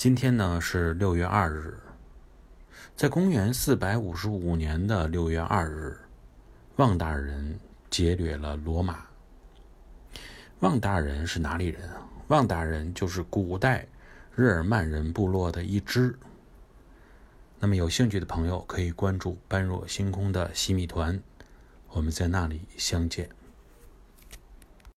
今天呢是六月二日，在公元四百五十五年的六月二日，旺大人劫掠了罗马。旺大人是哪里人啊？旺大人就是古代日耳曼人部落的一支。那么有兴趣的朋友可以关注“般若星空”的西米团，我们在那里相见。